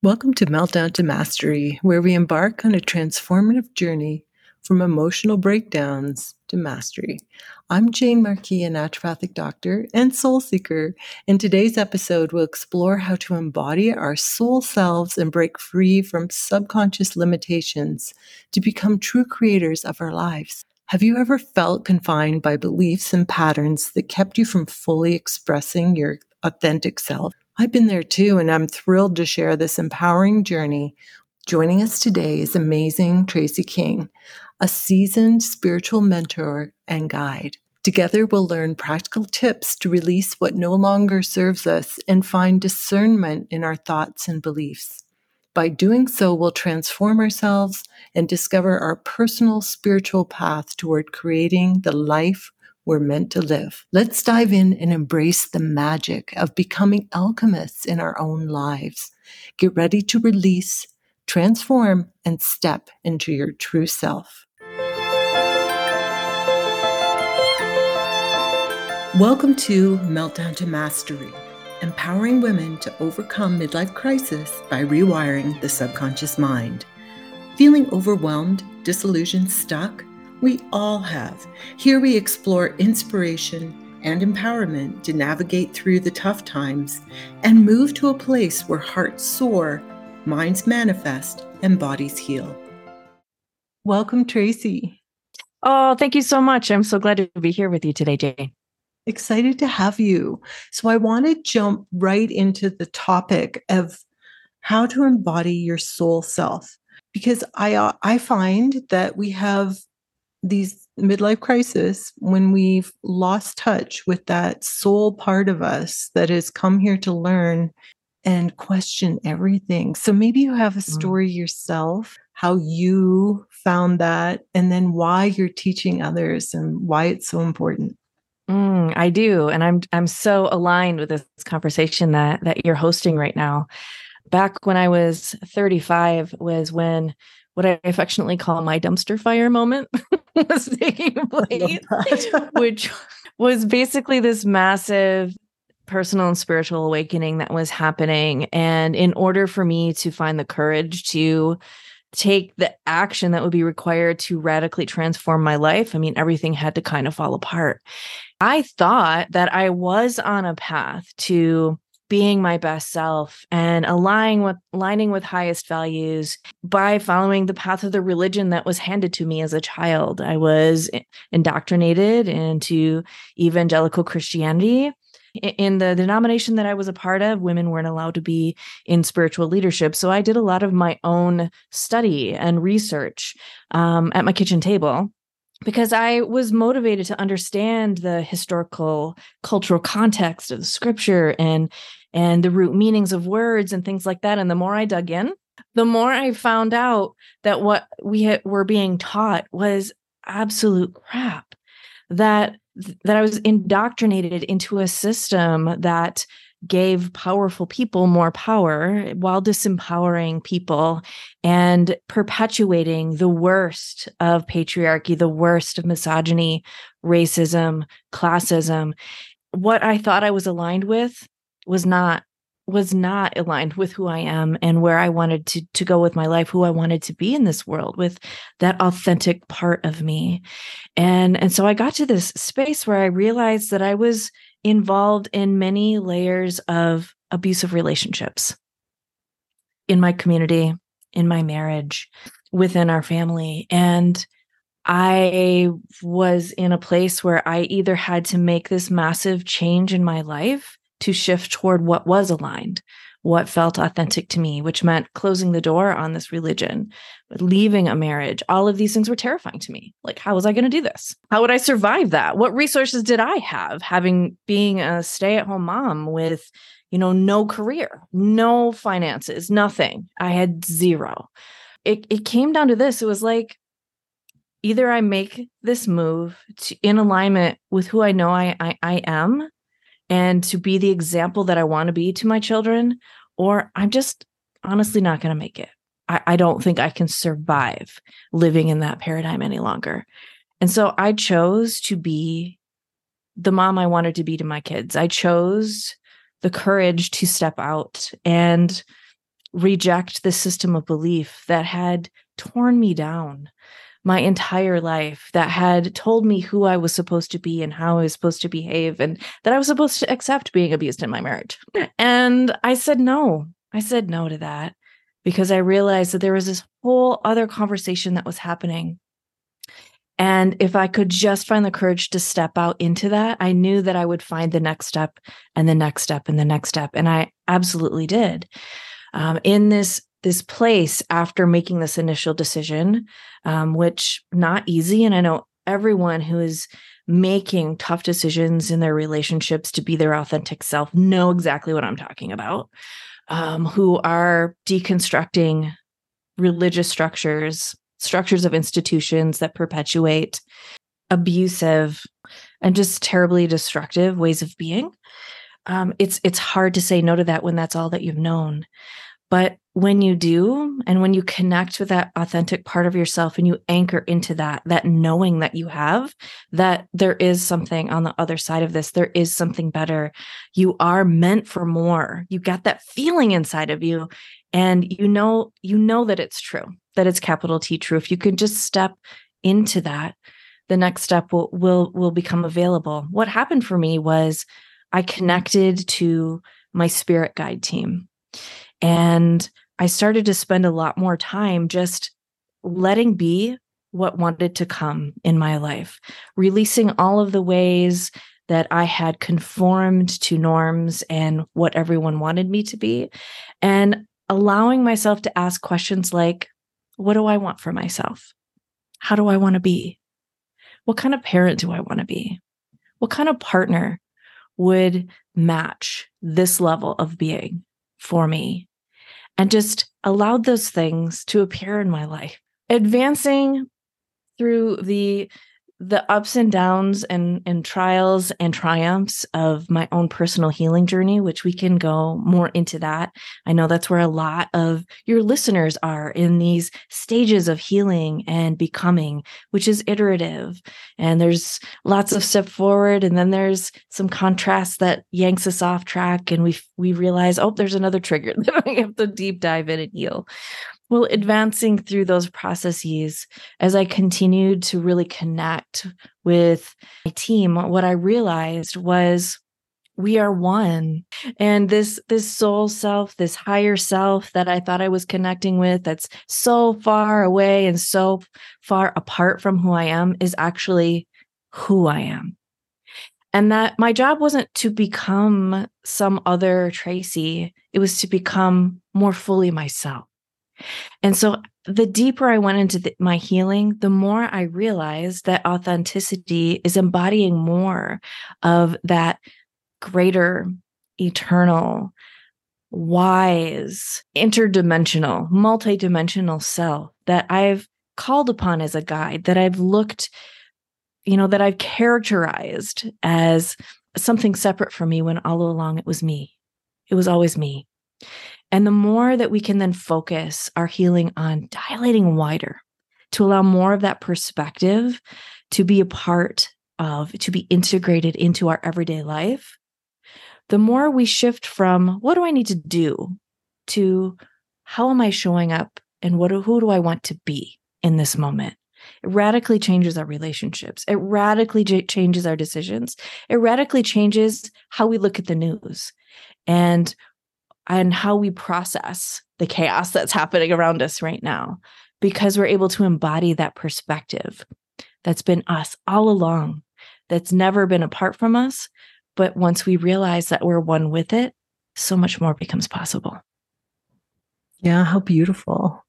Welcome to Meltdown to Mastery, where we embark on a transformative journey from emotional breakdowns to mastery. I'm Jayne Marquis, a naturopathic doctor and soul seeker. In today's episode, we'll explore how to embody our soul selves and break free from subconscious limitations to become true creators of our lives. Have you ever felt confined by beliefs and patterns that kept you from fully expressing your authentic self? I've been there too, and I'm thrilled to share this empowering journey. Joining us today is amazing Tracy King, a seasoned spiritual mentor and guide. Together, we'll learn practical tips to release what no longer serves us and find discernment in our thoughts and beliefs. By doing so, we'll transform ourselves and discover our personal spiritual path toward creating the life we're meant to live. Let's dive in and embrace the magic of becoming alchemists in our own lives. Get ready to release, transform, and step into your true self. Welcome to Meltdown to Mastery, empowering women to overcome midlife crisis by rewiring the subconscious mind. Feeling overwhelmed, disillusioned, stuck? We all have. Here we explore inspiration and empowerment to navigate through the tough times and move to a place where hearts soar, minds manifest, and bodies heal. Welcome, Tracy. Oh, thank you so much. I'm so glad to be here with you today, Jayne. Excited to have you. So, I want to jump right into the topic of how to embody your soul self because I uh, I find that we have these midlife crisis when we've lost touch with that soul part of us that has come here to learn and question everything. So maybe you have a mm. story yourself, how you found that, and then why you're teaching others and why it's so important. Mm, I do, and I'm I'm so aligned with this conversation that that you're hosting right now. Back when I was 35 was when what I affectionately call my dumpster fire moment was taking place, which was basically this massive personal and spiritual awakening that was happening. And in order for me to find the courage to take the action that would be required to radically transform my life, I mean, everything had to kind of fall apart. I thought that I was on a path to being my best self and aligning with aligning with highest values by following the path of the religion that was handed to me as a child. I was indoctrinated into evangelical Christianity. In the denomination that I was a part of, women weren't allowed to be in spiritual leadership. So I did a lot of my own study and research um, at my kitchen table because I was motivated to understand the historical cultural context of the scripture and and the root meanings of words and things like that. And the more I dug in, the more I found out that what we were being taught was absolute crap. That that I was indoctrinated into a system that gave powerful people more power while disempowering people and perpetuating the worst of patriarchy, the worst of misogyny, racism, classism. What I thought I was aligned with was not was not aligned with who I am and where I wanted to to go with my life, who I wanted to be in this world with that authentic part of me. And and so I got to this space where I realized that I was involved in many layers of abusive relationships in my community, in my marriage, within our family and I was in a place where I either had to make this massive change in my life to shift toward what was aligned, what felt authentic to me, which meant closing the door on this religion, leaving a marriage. All of these things were terrifying to me. Like, how was I going to do this? How would I survive that? What resources did I have having being a stay at home mom with, you know, no career, no finances, nothing? I had zero. It, it came down to this. It was like, either I make this move to, in alignment with who I know I, I, I am and to be the example that I want to be to my children, or I'm just honestly not going to make it. I, I don't think I can survive living in that paradigm any longer. And so I chose to be the mom I wanted to be to my kids. I chose the courage to step out and reject the system of belief that had torn me down my entire life that had told me who I was supposed to be and how I was supposed to behave and that I was supposed to accept being abused in my marriage. And I said no. I said no to that because I realized that there was this whole other conversation that was happening. And if I could just find the courage to step out into that, I knew that I would find the next step and the next step and the next step. And I absolutely did. Um, in this this place after making this initial decision, um, which not easy. And I know everyone who is making tough decisions in their relationships to be their authentic self know exactly what I'm talking about. Um, who are deconstructing religious structures, structures of institutions that perpetuate abusive and just terribly destructive ways of being. Um, it's it's hard to say no to that when that's all that you've known. But when you do, and when you connect with that authentic part of yourself and you anchor into that, that knowing that you have that there is something on the other side of this, there is something better. You are meant for more. You got that feeling inside of you. And you know, you know that it's true, that it's capital T true. If you can just step into that, the next step will will will become available. What happened for me was I connected to my spirit guide team and I started to spend a lot more time just letting be what wanted to come in my life, releasing all of the ways that I had conformed to norms and what everyone wanted me to be, and allowing myself to ask questions like, What do I want for myself? How do I want to be? What kind of parent do I want to be? What kind of partner would match this level of being for me? And just allowed those things to appear in my life. Advancing through the the ups and downs and and trials and triumphs of my own personal healing journey which we can go more into that. I know that's where a lot of your listeners are in these stages of healing and becoming which is iterative. And there's lots of step forward and then there's some contrast that yanks us off track and we we realize oh there's another trigger that we have to deep dive in and heal well, advancing through those processes, as I continued to really connect with my team, what I realized was we are one. And this this soul self this higher self that i thought i was connecting with that's so far away and so far apart from who i am is actually who i am. And that my job wasn't to become some other tracy. It was to become more fully myself and so the deeper I went into the, my healing, the more I realized that authenticity is embodying more of that greater, eternal, wise, interdimensional, multidimensional self that I've called upon as a guide, that I've looked, you know, that I've characterized as something separate from me when all along it was me. It was always me. And the more that we can then focus our healing on dilating wider to allow more of that perspective to be a part of, to be integrated into our everyday life, the more we shift from what do I need to do to how am I showing up and what who do I want to be in this moment? It radically changes our relationships. It radically j- changes our decisions. It radically changes how we look at the news. And and how we process the chaos that's happening around us right now because we're able to embody that perspective that's been us all along, that's never been apart from us. But once we realize that we're one with it, so much more becomes possible. Yeah, how beautiful.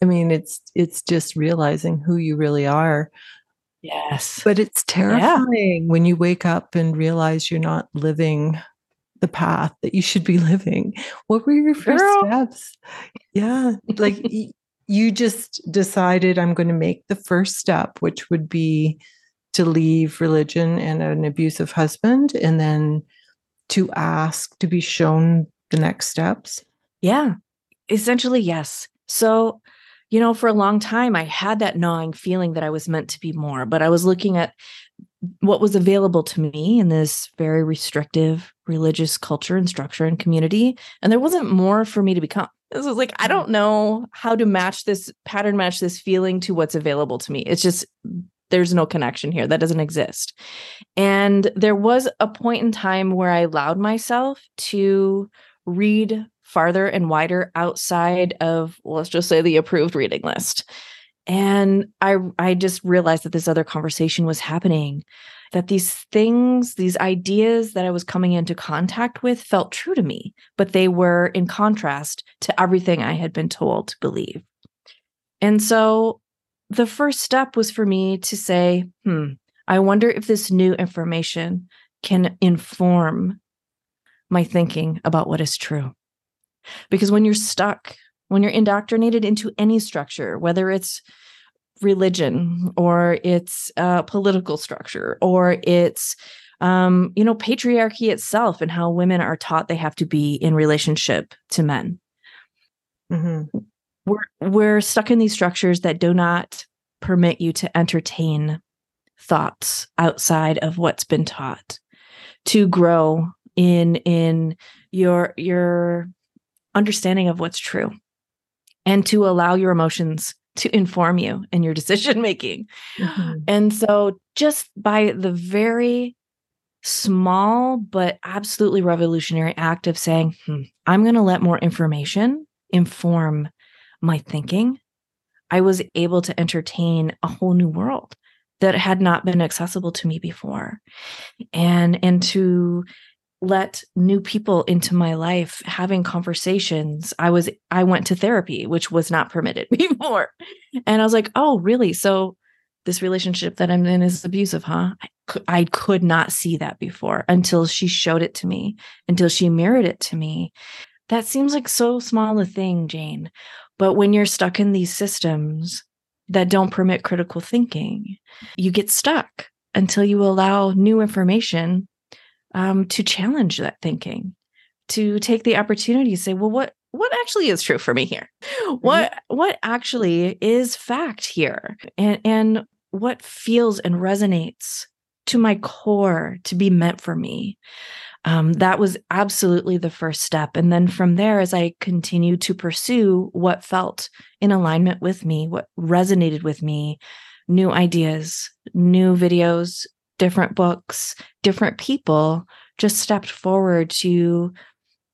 I mean, it's it's just realizing who you really are. Yes. But it's terrifying yeah. when you wake up and realize you're not living the path that you should be living. What were your first Girl. steps? Yeah, like you just decided I'm going to make the first step, which would be to leave religion and an abusive husband, and then to ask to be shown the next steps. Yeah, essentially, yes. So, you know, for a long time, I had that gnawing feeling that I was meant to be more, but I was looking at what was available to me in this very restrictive religious culture and structure and community. And there wasn't more for me to become. This was like, I mm. don't know how to match this pattern, match this feeling to what's available to me. It's just, there's no connection here. That doesn't exist. And there was a point in time where I allowed myself to read farther and wider outside of, well, let's just say the approved reading list. And I I just realized that this other conversation was happening that these things, these ideas that I was coming into contact with felt true to me, but they were in contrast to everything I had been told to believe. And so the first step was for me to say, hmm, I wonder if this new information can inform my thinking about what is true. Because when you're stuck, when you're indoctrinated into any structure, whether it's religion or it's uh, political structure or it's um, you know patriarchy itself and how women are taught they have to be in relationship to men mm-hmm. we're we're stuck in these structures that do not permit you to entertain thoughts outside of what's been taught to grow in in your your understanding of what's true and to allow your emotions to inform you in your decision making. Mm-hmm. And so, just by the very small but absolutely revolutionary act of saying, hmm, I'm going to let more information inform my thinking, I was able to entertain a whole new world that had not been accessible to me before. And and to let new people into my life having conversations i was i went to therapy which was not permitted before. And i was like oh really? So this relationship that i'm in is abusive huh? I could, I could not see that before until she showed it to me until she mirrored it to me. That seems like so small a thing jayne but when you're stuck in these systems that don't permit critical thinking you get stuck until you allow new information um, to challenge that thinking, to take the opportunity to say, well, what what actually is true for me here? What mm-hmm. what actually is fact here? And and what feels and resonates to my core to be meant for me? Um, that was absolutely the first step. And then from there, as I continued to pursue what felt in alignment with me, what resonated with me, new ideas, new videos, different books, different people just stepped forward to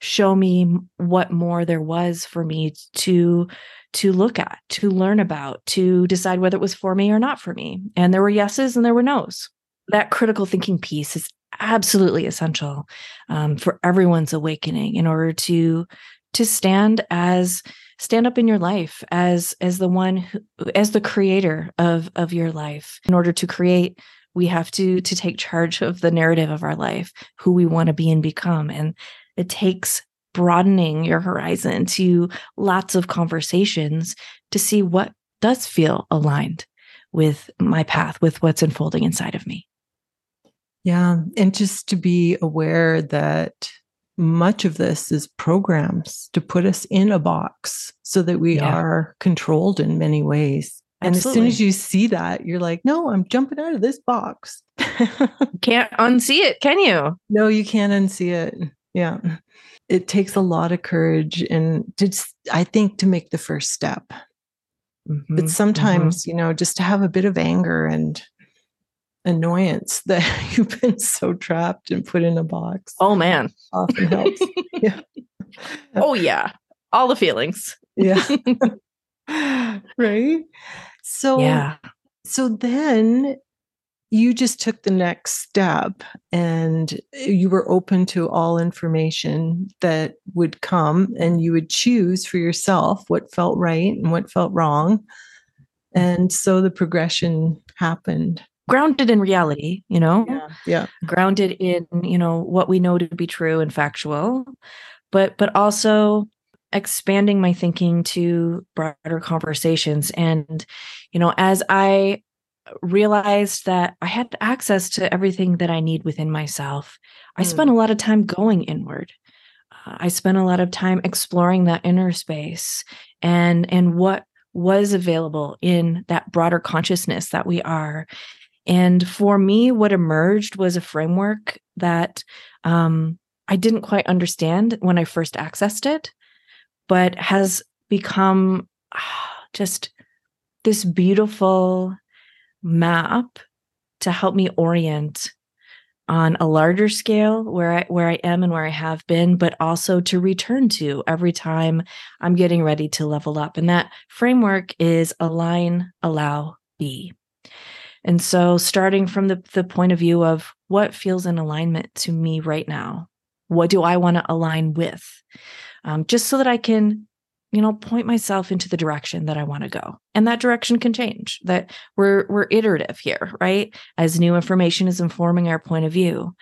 show me what more there was for me to to look at, to learn about, to decide whether it was for me or not for me. And there were yeses and there were nos. That critical thinking piece is absolutely essential um, for everyone's awakening in order to to stand as stand up in your life as as the one who, as the creator of of your life in order to create we have to to take charge of the narrative of our life who we want to be and become. And it takes broadening your horizon to lots of conversations to see what does feel aligned with my path with what's unfolding inside of me. Yeah and just to be aware that much of this is programs to put us in a box so that we yeah. are controlled in many ways and Absolutely. as soon as you see that, you're like, no, I'm jumping out of this box. can't unsee it, can you? No, you can't unsee it. Yeah. It takes a lot of courage and just, I think, to make the first step. Mm-hmm. But sometimes, mm-hmm. you know, just to have a bit of anger and annoyance that you've been so trapped and put in a box. Oh, man. Often helps. yeah. Oh, yeah. All the feelings. yeah. right. So, yeah. So then you just took the next step and eh, you were open to all information that would come and you would choose for yourself what felt right and what felt wrong. And so the progression happened. Grounded in reality, you know? Yeah. yeah. Grounded in, you know, what we know to be true and factual, but but also expanding my thinking to broader conversations. And you know as i realized that i had access to everything that i need within myself i mm. spent a lot of time going inward. Uh, i spent a lot of time exploring that inner space and and what was available in that broader consciousness that we are. And for me what emerged was a framework that um, i didn't quite understand when i first accessed it but has become just this beautiful map to help me orient on a larger scale where I where I am and where I have been, but also to return to every time I'm getting ready to level up. And that framework is align, allow, be. And so starting from the, the point of view of what feels in alignment to me right now, what do I want to align with? Um, just so that I can you know point myself into the direction that i want to go. And that direction can change that we're we're iterative here right? As new information is informing our point of view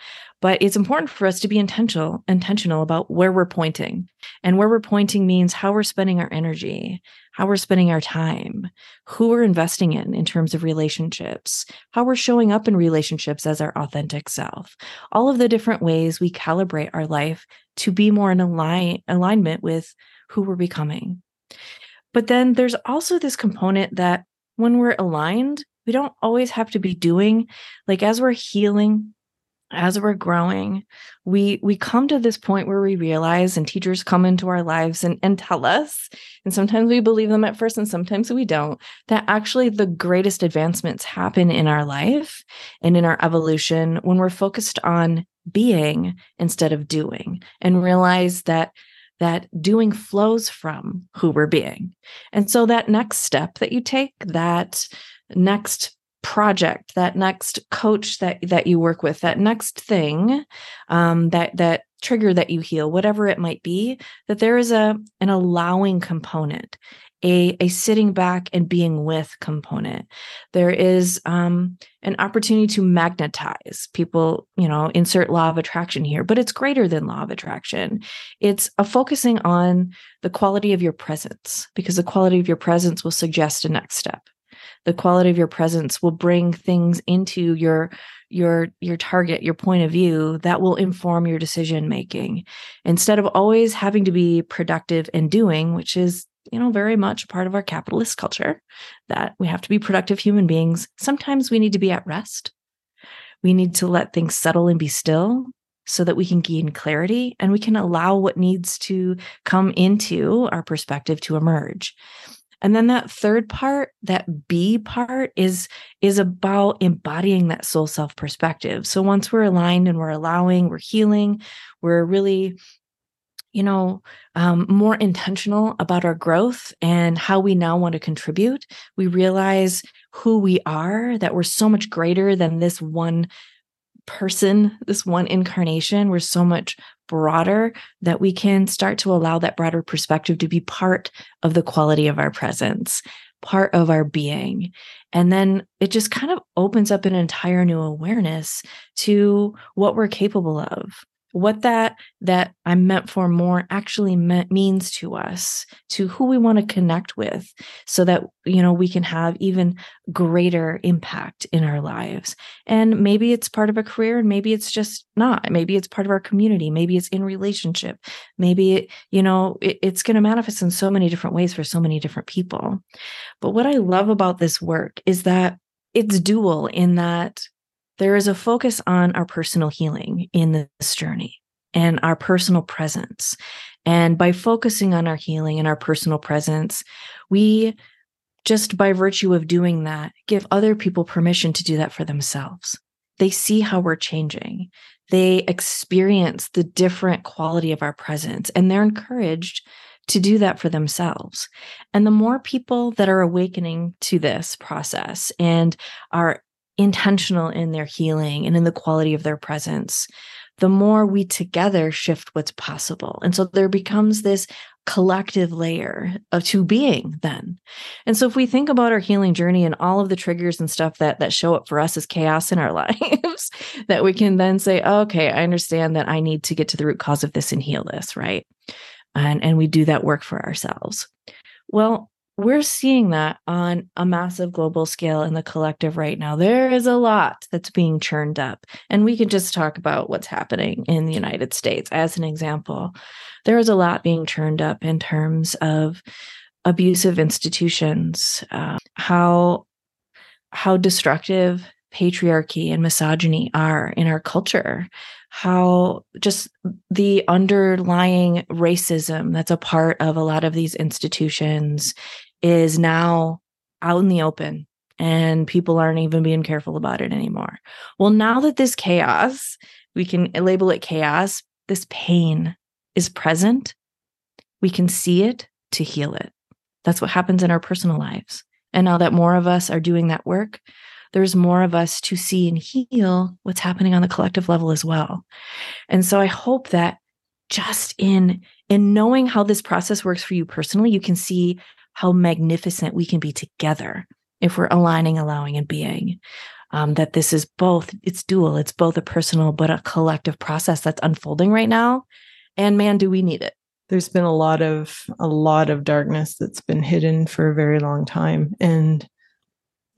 but it's important for us to be intentional intentional about where we're pointing and where we're pointing means how we're spending our energy how we're spending our time who we're investing in in terms of relationships how we're showing up in relationships as our authentic self all of the different ways we calibrate our life to be more in align, alignment with who we're becoming. But then there's also this component that when we're aligned, we don't always have to be doing like as we're healing as we're growing we we come to this point where we realize and teachers come into our lives and, and tell us and sometimes we believe them at first and sometimes we don't that actually the greatest advancements happen in our life and in our evolution when we're focused on being instead of doing and realize that that doing flows from who we're being. And so that next step that you take, that next project, that next coach that that you work with, that next thing, um, that that trigger that you heal, whatever it might be, that there is a an allowing component a, a sitting back and being with component. There is um, an opportunity to magnetize. People, you know, insert law of attraction here, but it's greater than law of attraction. It's a focusing on the quality of your presence because the quality of your presence will suggest a next step. The quality of your presence will bring things into your your your target your point of view that will inform your decision making instead of always having to be productive and doing which is you know, very much part of our capitalist culture that we have to be productive human beings. Sometimes we need to be at rest. We need to let things settle and be still so that we can gain clarity and we can allow what needs to come into our perspective to emerge. And then that third part, that B part is is about embodying that soul self perspective. So once we're aligned and we're allowing, we're healing, we're really you know, um, more intentional about our growth and how we now want to contribute. We realize who we are, that we're so much greater than this one person, this one incarnation. We're so much broader that we can start to allow that broader perspective to be part of the quality of our presence, part of our being. And then it just kind of opens up an entire new awareness to what we're capable of what that that i'm meant for more actually means to us to who we want to connect with so that you know we can have even greater impact in our lives. And maybe it's part of a career and maybe it's just not. Maybe it's part of our community. Maybe it's in relationship. Maybe it, you know it, it's going to manifest in so many different ways for so many different people. But what i love about this work is that it's dual in that there is a focus on our personal healing in this journey and our personal presence. And by focusing on our healing and our personal presence, we just by virtue of doing that, give other people permission to do that for themselves. They see how we're changing. They experience the different quality of our presence, and they're encouraged to do that for themselves. And the more people that are awakening to this process and are intentional in their healing and in the quality of their presence, the more we together shift what's possible. And so there becomes this collective layer of to being then. And so if we think about our healing journey and all of the triggers and stuff that that show up for us as chaos in our lives, that we can then say, okay, I understand that I need to get to the root cause of this and heal this, right? And and we do that work for ourselves. Well, we're seeing that on a massive global scale in the collective right now. There is a lot that's being churned up. And we can just talk about what's happening in the United States as an example. There is a lot being churned up in terms of abusive institutions, uh, how how destructive patriarchy and misogyny are in our culture, how just the underlying racism that's a part of a lot of these institutions is now out in the open and people aren't even being careful about it anymore. Well, now that this chaos, we can label it chaos, this pain is present, we can see it to heal it. That's what happens in our personal lives. And now that more of us are doing that work, there's more of us to see and heal what's happening on the collective level as well. And so I hope that just in in knowing how this process works for you personally, you can see how magnificent we can be together if we're aligning, allowing, and being. Um, that this is both, it's dual, it's both a personal but a collective process that's unfolding right now. And man, do we need it. There's been a lot of a lot of darkness that's been hidden for a very long time. And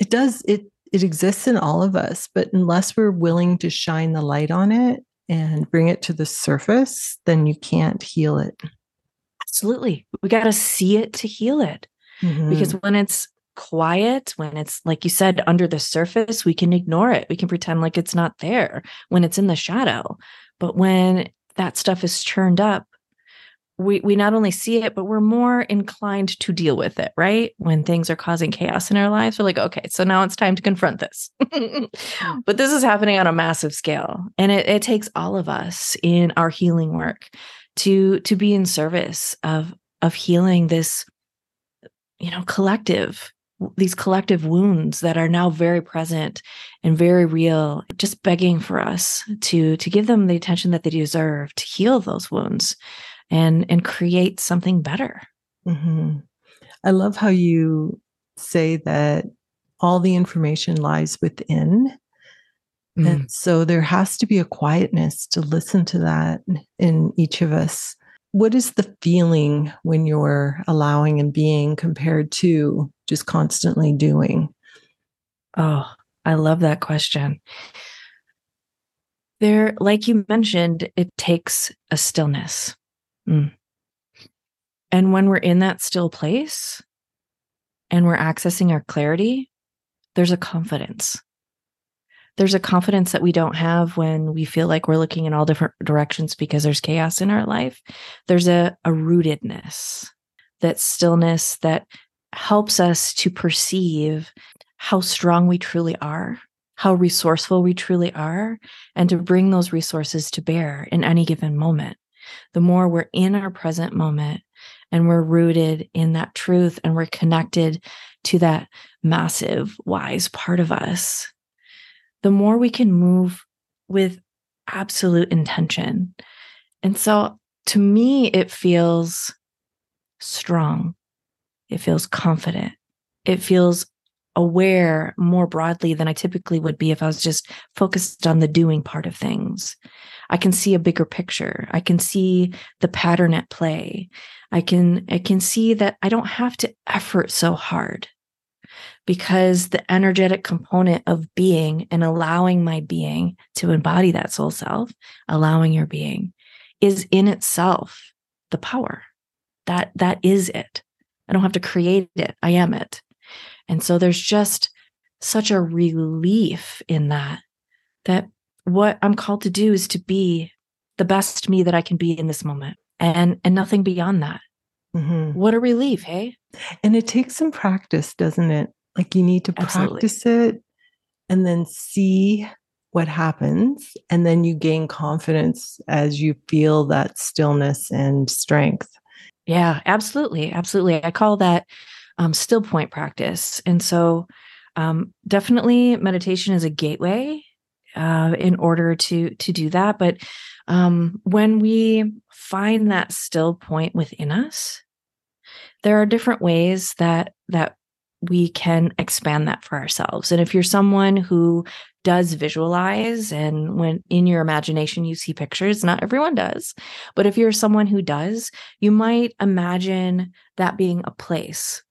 it does, it it exists in all of us, but unless we're willing to shine the light on it and bring it to the surface, then you can't heal it. Absolutely. We got to see it to heal it. Mm-hmm. Because when it's quiet, when it's like you said, under the surface, we can ignore it. We can pretend like it's not there when it's in the shadow. But when that stuff is churned up, we we not only see it, but we're more inclined to deal with it, right? When things are causing chaos in our lives, we're like, okay, so now it's time to confront this. but this is happening on a massive scale. And it, it takes all of us in our healing work to to be in service of of healing this, you know, collective these collective wounds that are now very present and very real just begging for us to to give them the attention that they deserve to heal those wounds and and create something better mm-hmm. i love how you say that all the information lies within mm. and so there has to be a quietness to listen to that in each of us what is the feeling when you're allowing and being compared to just constantly doing? Oh, I love that question. There, like you mentioned, it takes a stillness. Mm. And when we're in that still place and we're accessing our clarity, there's a confidence there's a confidence that we don't have when we feel like we're looking in all different directions because there's chaos in our life. There's a, a rootedness, that stillness that helps us to perceive how strong we truly are, how resourceful we truly are, and to bring those resources to bear in any given moment. The more we're in our present moment and we're rooted in that truth and we're connected to that massive, wise part of us, the more we can move with absolute intention. And so to me, it feels strong. It feels confident. It feels aware more broadly than I typically would be if I was just focused on the doing part of things. I can see a bigger picture. I can see the pattern at play. I can I can see that I don't have to effort so hard because the energetic component of being and allowing my being to embody that soul self, allowing your being is in itself the power. That that is it. I don't have to create it. I am it. And so there's just such a relief in that that what I'm called to do is to be the best me that I can be in this moment and and nothing beyond that. Mm-hmm. What a relief, hey? And it takes some practice, doesn't it? Like you need to Absolutely. practice it and then see what happens. And then you gain confidence as you feel that stillness and strength. Yeah, absolutely. Absolutely. I call that um, still point practice. And so, um, definitely meditation is a gateway uh, in order to to do that. But um, when we find that still point within us, there are different ways that that we can expand that for ourselves. And if you're someone who does visualize and when in your imagination you see pictures, not everyone does, but if you're someone who does, you might imagine that being a place.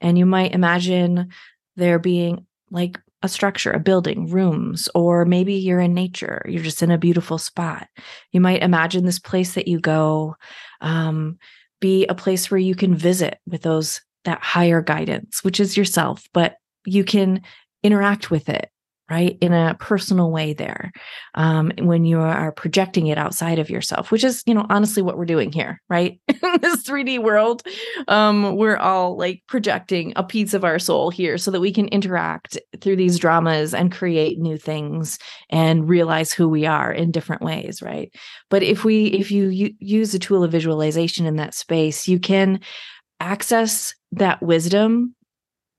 And you might imagine there being like a structure, a building, rooms, or maybe you're in nature, you're just in a beautiful spot. You might imagine this place that you go um, be a place where you can visit with those that higher guidance, which is yourself, but you can interact with it right in a personal way there um, when you are projecting it outside of yourself which is you know honestly what we're doing here right? In this 3d world um, we're all like projecting a piece of our soul here so that we can interact through these dramas and create new things and realize who we are in different ways right? But if we if you use a tool of visualization in that space you can access that wisdom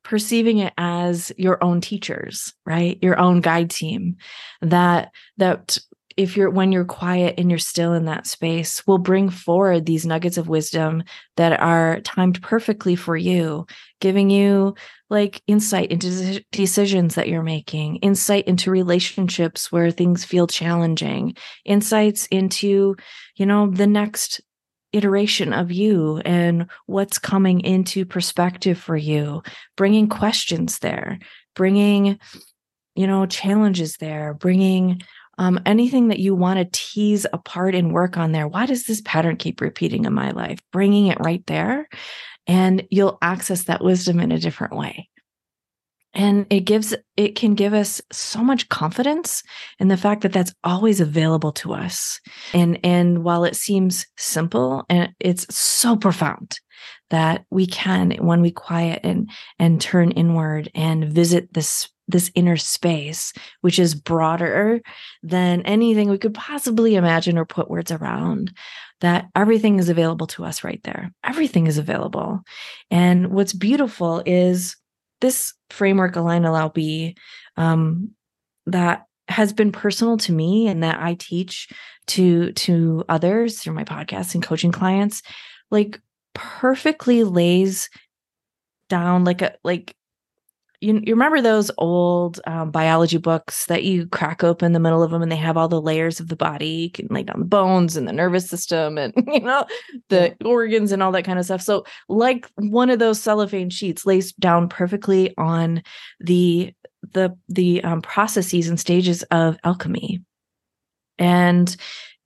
perceiving it as your own teachers right? Your own guide team that that if you're when you're quiet and you're still in that space will bring forward these nuggets of wisdom that are timed perfectly for you giving you like insight into decisions that you're making insight into relationships where things feel challenging insights into you know the next iteration of you and what's coming into perspective for you bringing questions there bringing you know challenges there bringing um, anything that you want to tease apart and work on there. Why does this pattern keep repeating in my life? Bringing it right there and you'll access that wisdom in a different way and it gives it can give us so much confidence in the fact that that's always available to us. And and while it seems simple and it's so profound that we can when we quiet and and turn inward and visit this this inner space which is broader than anything we could possibly imagine or put words around that everything is available to us right there. Everything is available. And what's beautiful is this framework align allow be um, that has been personal to me and that i teach to to others through my podcast and coaching clients like perfectly lays down like a like you, you remember those old um, biology books that you crack open the middle of them and they have all the layers of the body you can lay down the bones and the nervous system and you know the yeah. organs and all that kind of stuff so like one of those cellophane sheets lays down perfectly on the the the um, processes and stages of alchemy and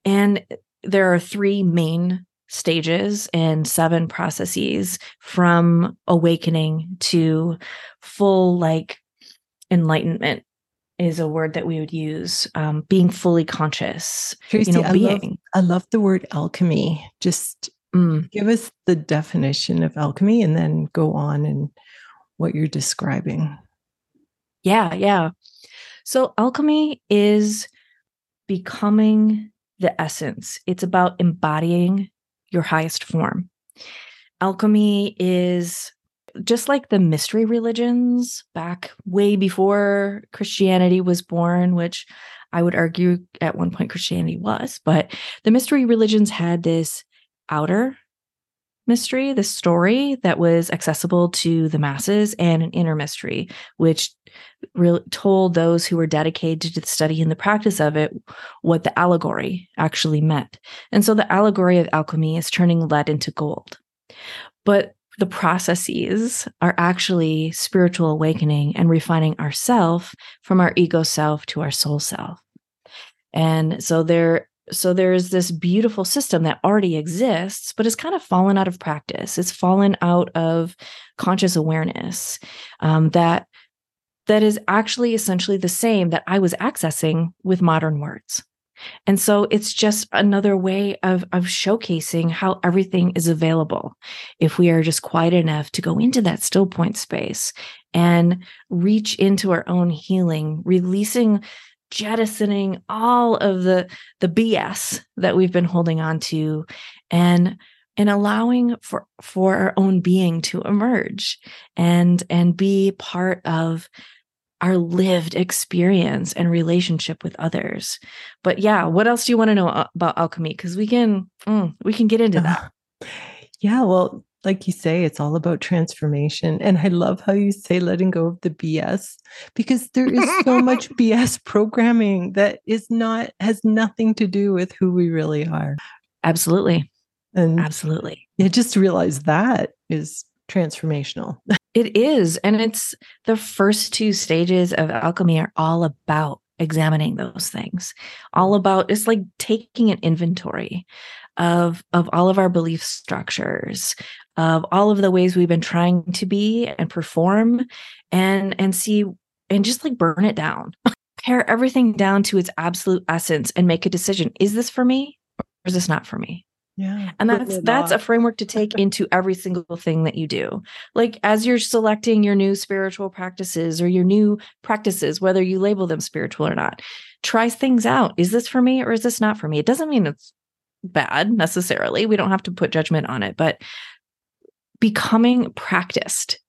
and there are three main stages and seven processes from awakening to full like enlightenment is a word that we would use um, being fully conscious Tracy, you know being I love, I love the word alchemy. Just mm. give us the definition of alchemy and then go on and what you're describing. Yeah yeah. So alchemy is becoming the essence. It's about embodying your highest form. Alchemy is just like the mystery religions back way before Christianity was born, which I would argue at one point Christianity was, but the mystery religions had this outer mystery, this story that was accessible to the masses, and an inner mystery, which re- told those who were dedicated to the study and the practice of it what the allegory actually meant. And so the allegory of alchemy is turning lead into gold. But the processes are actually spiritual awakening and refining ourself from our ego self to our soul self. And so there so there's this beautiful system that already exists but it's kind of fallen out of practice it's fallen out of conscious awareness um, that that is actually essentially the same that i was accessing with modern words. And so it's just another way of of showcasing how everything is available. If we are just quiet enough to go into that still point space and reach into our own healing releasing jettisoning all of the the BS that we've been holding on to and and allowing for for our own being to emerge and and be part of our lived experience and relationship with others but yeah what else do you want to know about alchemy because we can mm, we can get into that yeah well like you say, it's all about transformation. And I love how you say letting go of the BS because there is so much BS programming that is not, has nothing to do with who we really are. Absolutely. And absolutely. Yeah, just to realize that is transformational. It is. And it's the first two stages of alchemy are all about examining those things all about it's like taking an inventory of of all of our belief structures of all of the ways we've been trying to be and perform and and see and just like burn it down pare everything down to its absolute essence and make a decision. Is this for me or is this not for me? Yeah. And that's that's off. a framework to take into every single thing that you do. Like as you're selecting your new spiritual practices or your new practices, whether you label them spiritual or not, try things out. Is this for me or is this not for me? It doesn't mean it's bad necessarily. We don't have to put judgment on it, but becoming practiced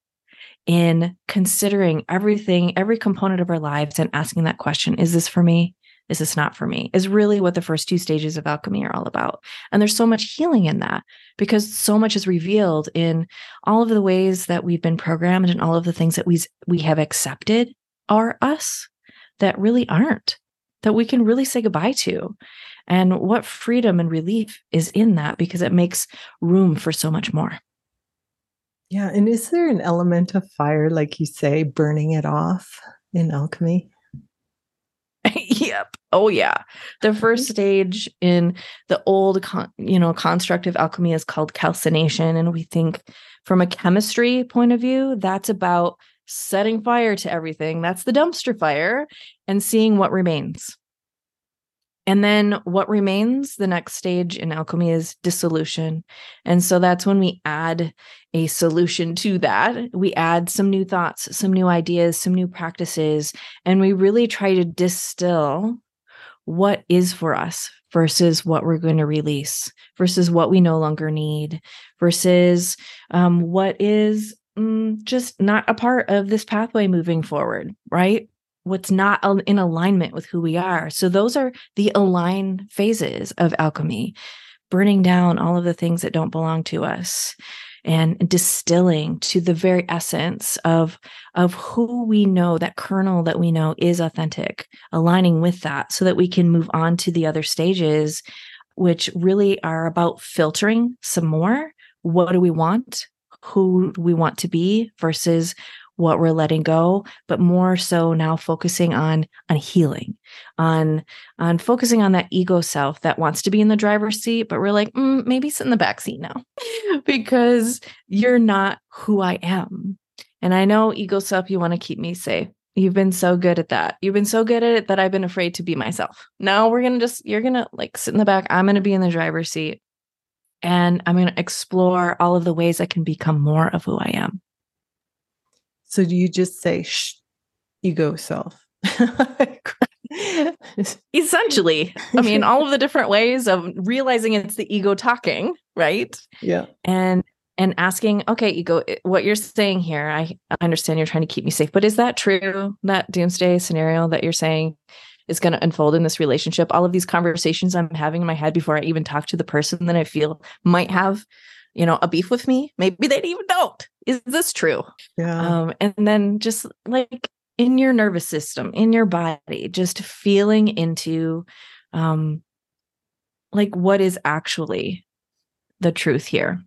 in considering everything, every component of our lives and asking that question, is this for me? Is this not for me is really what the first two stages of alchemy are all about. And there's so much healing in that because so much is revealed in all of the ways that we've been programmed and all of the things that we we have accepted are us that really aren't that we can really say goodbye to. And what freedom and relief is in that because it makes room for so much more. Yeah and is there an element of fire like you say burning it off in alchemy? Yep. Oh yeah. The first mm-hmm. stage in the old con- you know construct of alchemy is called calcination and we think from a chemistry point of view that's about setting fire to everything. That's the dumpster fire and seeing what remains. And then what remains, the next stage in alchemy is dissolution. And so that's when we add a solution to that. We add some new thoughts, some new ideas, some new practices, and we really try to distill what is for us versus what we're going to release, versus what we no longer need, versus um, what is mm, just not a part of this pathway moving forward, right? what's not in alignment with who we are. So those are the align phases of alchemy, burning down all of the things that don't belong to us and distilling to the very essence of of who we know that kernel that we know is authentic aligning with that so that we can move on to the other stages which really are about filtering some more. What do we want? Who do we want to be versus what we're letting go but more so now focusing on on healing on on focusing on that ego self that wants to be in the driver's seat but we're like mm, maybe sit in the back seat now. Because you're not who i am. And i know ego self you want to keep me safe. You've been so good at that. You've been so good at it that i've been afraid to be myself. Now we're gonna just you're gonna like sit in the back. I'm gonna be in the driver's seat. And i'm gonna explore all of the ways i can become more of who i am so do you just say shh, ego self? Essentially, I mean, all of the different ways of realizing it's the ego talking, right? Yeah. And and asking, okay, ego, what you're saying here, I understand you're trying to keep me safe, but is that true? That doomsday scenario that you're saying is going to unfold in this relationship? All of these conversations I'm having in my head before I even talk to the person that I feel might have you know, a beef with me. Maybe they even don't. Is this true? Yeah. Um, and then just like in your nervous system, in your body, just feeling into um like what is actually the truth here.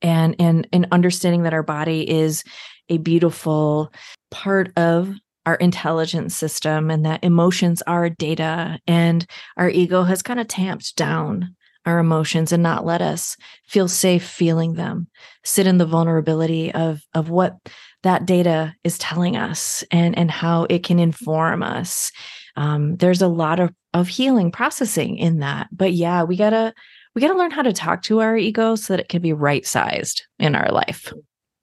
And and and understanding that our body is a beautiful part of our intelligence system and that emotions are data and our ego has kind of tamped down our emotions and not let us feel safe feeling them. Sit in the vulnerability of of what that data is telling us and and how it can inform us. Um, there's a lot of of healing processing in that but yeah we gotta we gotta learn how to talk to our ego so that it can be right sized in our life.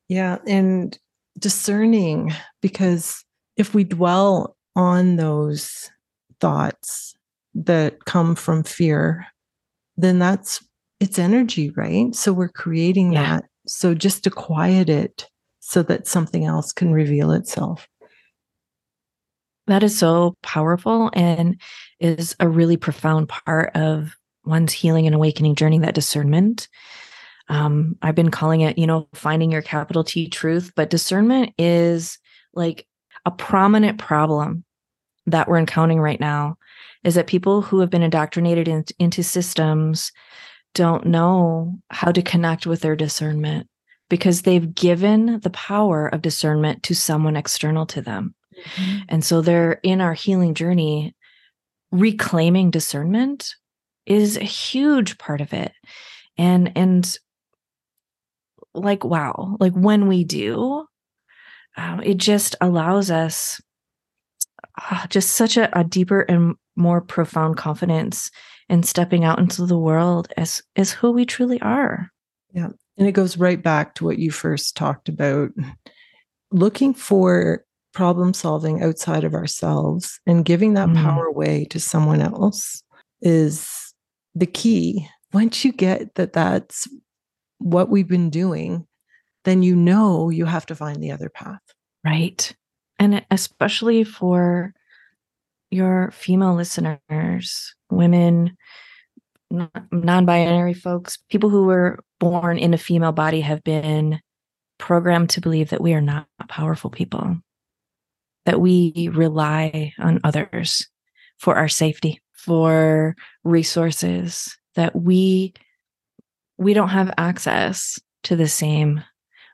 Yeah and discerning because if we dwell on those thoughts that come from fear then that's it's energy, right? So we're creating yeah. that. So just to quiet it so that something else can reveal itself. That is so powerful and is a really profound part of one's healing and awakening journey, that discernment. Um, I've been calling it, you know, finding your capital T truth, but discernment is like a prominent problem that we're encountering right now is that people who have been indoctrinated in, into systems don't know how to connect with their discernment because they've given the power of discernment to someone external to them. Mm-hmm. And so they're in our healing journey, reclaiming discernment is a huge part of it. And, and like, wow, like when we do, um, it just allows us uh, just such a, a deeper and more profound confidence in stepping out into the world as as who we truly are. Yeah. And it goes right back to what you first talked about looking for problem solving outside of ourselves and giving that mm. power away to someone else is the key. Once you get that that's what we've been doing, then you know you have to find the other path. Right. And especially for your female listeners, women, non binary folks, people who were born in a female body have been programmed to believe that we are not powerful people, that we rely on others for our safety, for resources, that we we don't have access to the same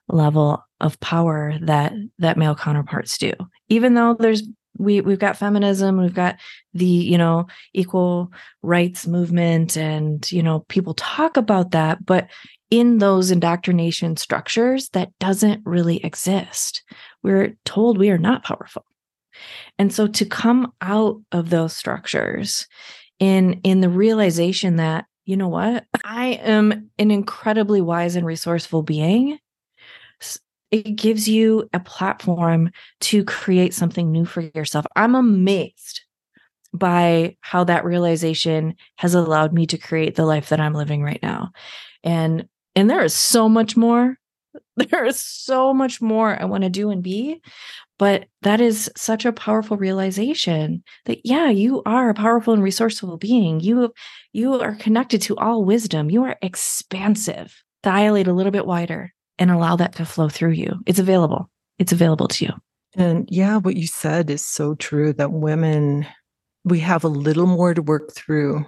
level of power that that male counterparts do. Even though there's we we've got feminism we've got the you know equal rights movement and you know people talk about that but in those indoctrination structures that doesn't really exist. We're told we are not powerful. And so to come out of those structures in in the realization that you know what? I am an incredibly wise and resourceful being it gives you a platform to create something new for yourself. I'm amazed by how that realization has allowed me to create the life that I'm living right now. And and there is so much more. There is so much more I want to do and be, but that is such a powerful realization that yeah, you are a powerful and resourceful being. You you are connected to all wisdom. You are expansive. Dilate a little bit wider and allow that to flow through you. It's available. It's available to you. And yeah, what you said is so true that women, we have a little more to work through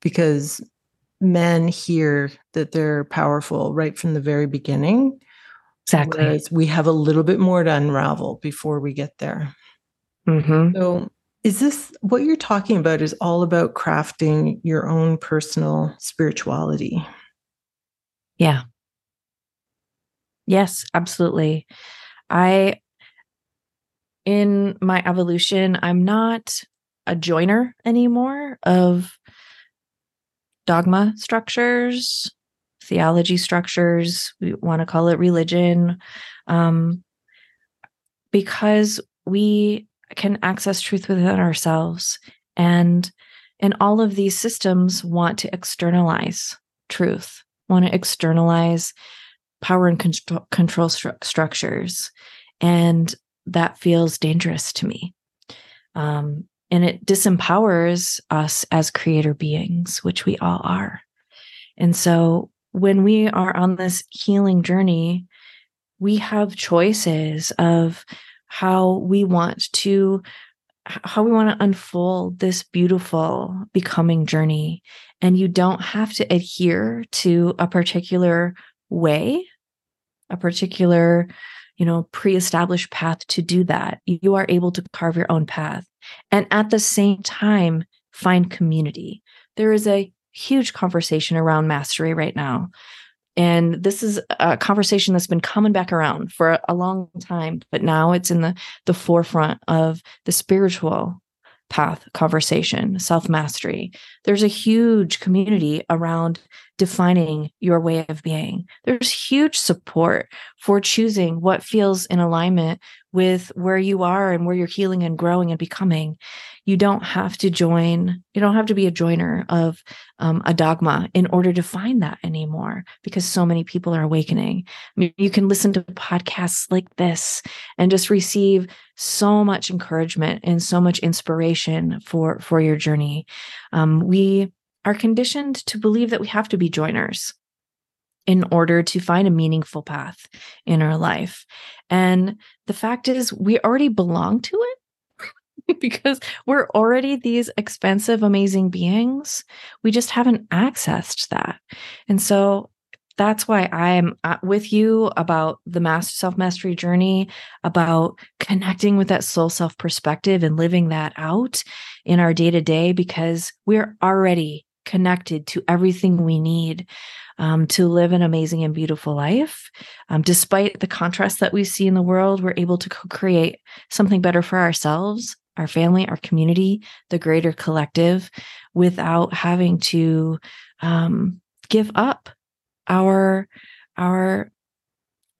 because men hear that they're powerful right from the very beginning. Exactly. Whereas we have a little bit more to unravel before we get there. Mm-hmm. So, is this what you're talking about? Is all about crafting your own personal spirituality? Yeah. Yes, absolutely. I, in my evolution, I'm not a joiner anymore of dogma structures, theology structures, we want to call it religion, um, because we can access truth within ourselves. And and all of these systems want to externalize truth, want to externalize power and control, control stru- structures. And that feels dangerous to me. Um, and it disempowers us as creator beings, which we all are. And so when we are on this healing journey, we have choices of how we want to how we want to unfold this beautiful becoming journey and you don't have to adhere to a particular way a particular you know pre-established path to do that. You are able to carve your own path and at the same time find community. There is a huge conversation around mastery right now. And this is a conversation that's been coming back around for a long time but now it's in the the forefront of the spiritual path conversation self mastery there's a huge community around defining your way of being. There's huge support for choosing what feels in alignment with where you are and where you're healing and growing and becoming. You don't have to join, you don't have to be a joiner of um, a dogma in order to find that anymore because so many people are awakening. I mean, you can listen to podcasts like this and just receive so much encouragement and so much inspiration for for your journey. Um, we are conditioned to believe that we have to be joiners in order to find a meaningful path in our life. And the fact is, we already belong to it because we're already these expensive, amazing beings. We just haven't accessed that. And so that's why I'm uh, with you about the master self mastery journey, about connecting with that soul self perspective and living that out in our day to day, because we're already connected to everything we need um, to live an amazing and beautiful life. Um, despite the contrast that we see in the world, we're able to co create something better for ourselves our family, our community, the greater collective without having to um, give up our our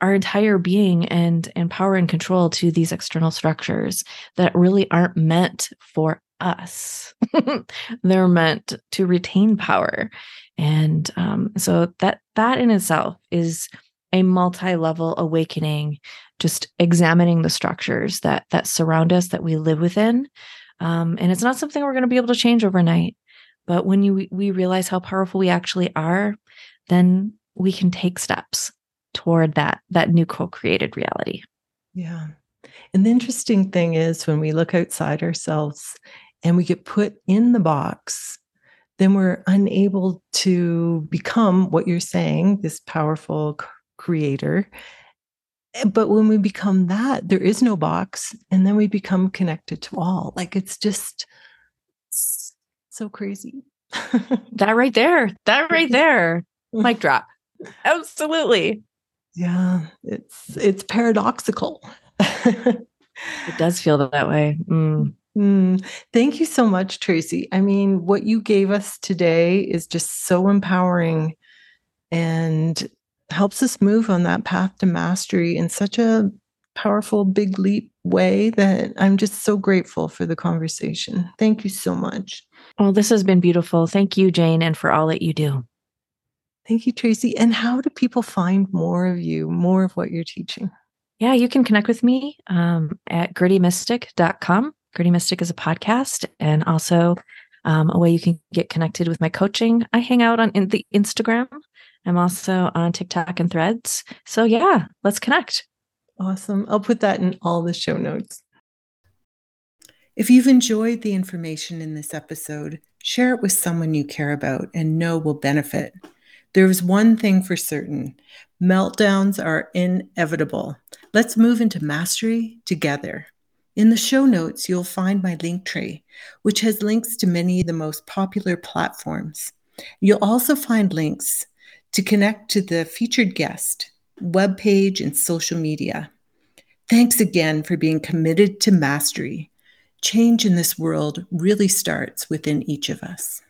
our entire being and and power and control to these external structures that really aren't meant for us. They're meant to retain power. And um, so that that in itself is a multi-level awakening just examining the structures that that surround us that we live within. Um, and it's not something we're going to be able to change overnight. But when you we realize how powerful we actually are then we can take steps toward that that new co-created reality. Yeah. And the interesting thing is when we look outside ourselves and we get put in the box then we're unable to become what you're saying this powerful creator. Eh, but when we become that there is no box and then we become connected to all. Like it's just so crazy. That right there. That right there. Mic drop. Absolutely. Yeah it's it's paradoxical. It does feel that way. Mm. Mm, thank you so much tracy i mean what you gave us today is just so empowering and helps us move on that path to mastery in such a powerful big leap way that i'm just so grateful for the conversation thank you so much well this has been beautiful thank you jayne and for all that you do Thank you, Tracy. And how do people find more of you, more of what you're teaching? Yeah, you can connect with me um, at grittymystic.com. Gritty Mystic is a podcast and also um, a way you can get connected with my coaching. I hang out on in the Instagram. I'm also on TikTok and threads. So yeah, let's connect. Awesome. I'll put that in all the show notes. If you've enjoyed the information in this episode, share it with someone you care about and know will benefit. There's one thing for certain meltdowns are inevitable. Let's move into mastery together. In the show notes, you'll find my Linktree, which has links to many of the most popular platforms. You'll also find links to connect to the featured guest, webpage, and social media. Thanks again for being committed to mastery. Change in this world really starts within each of us.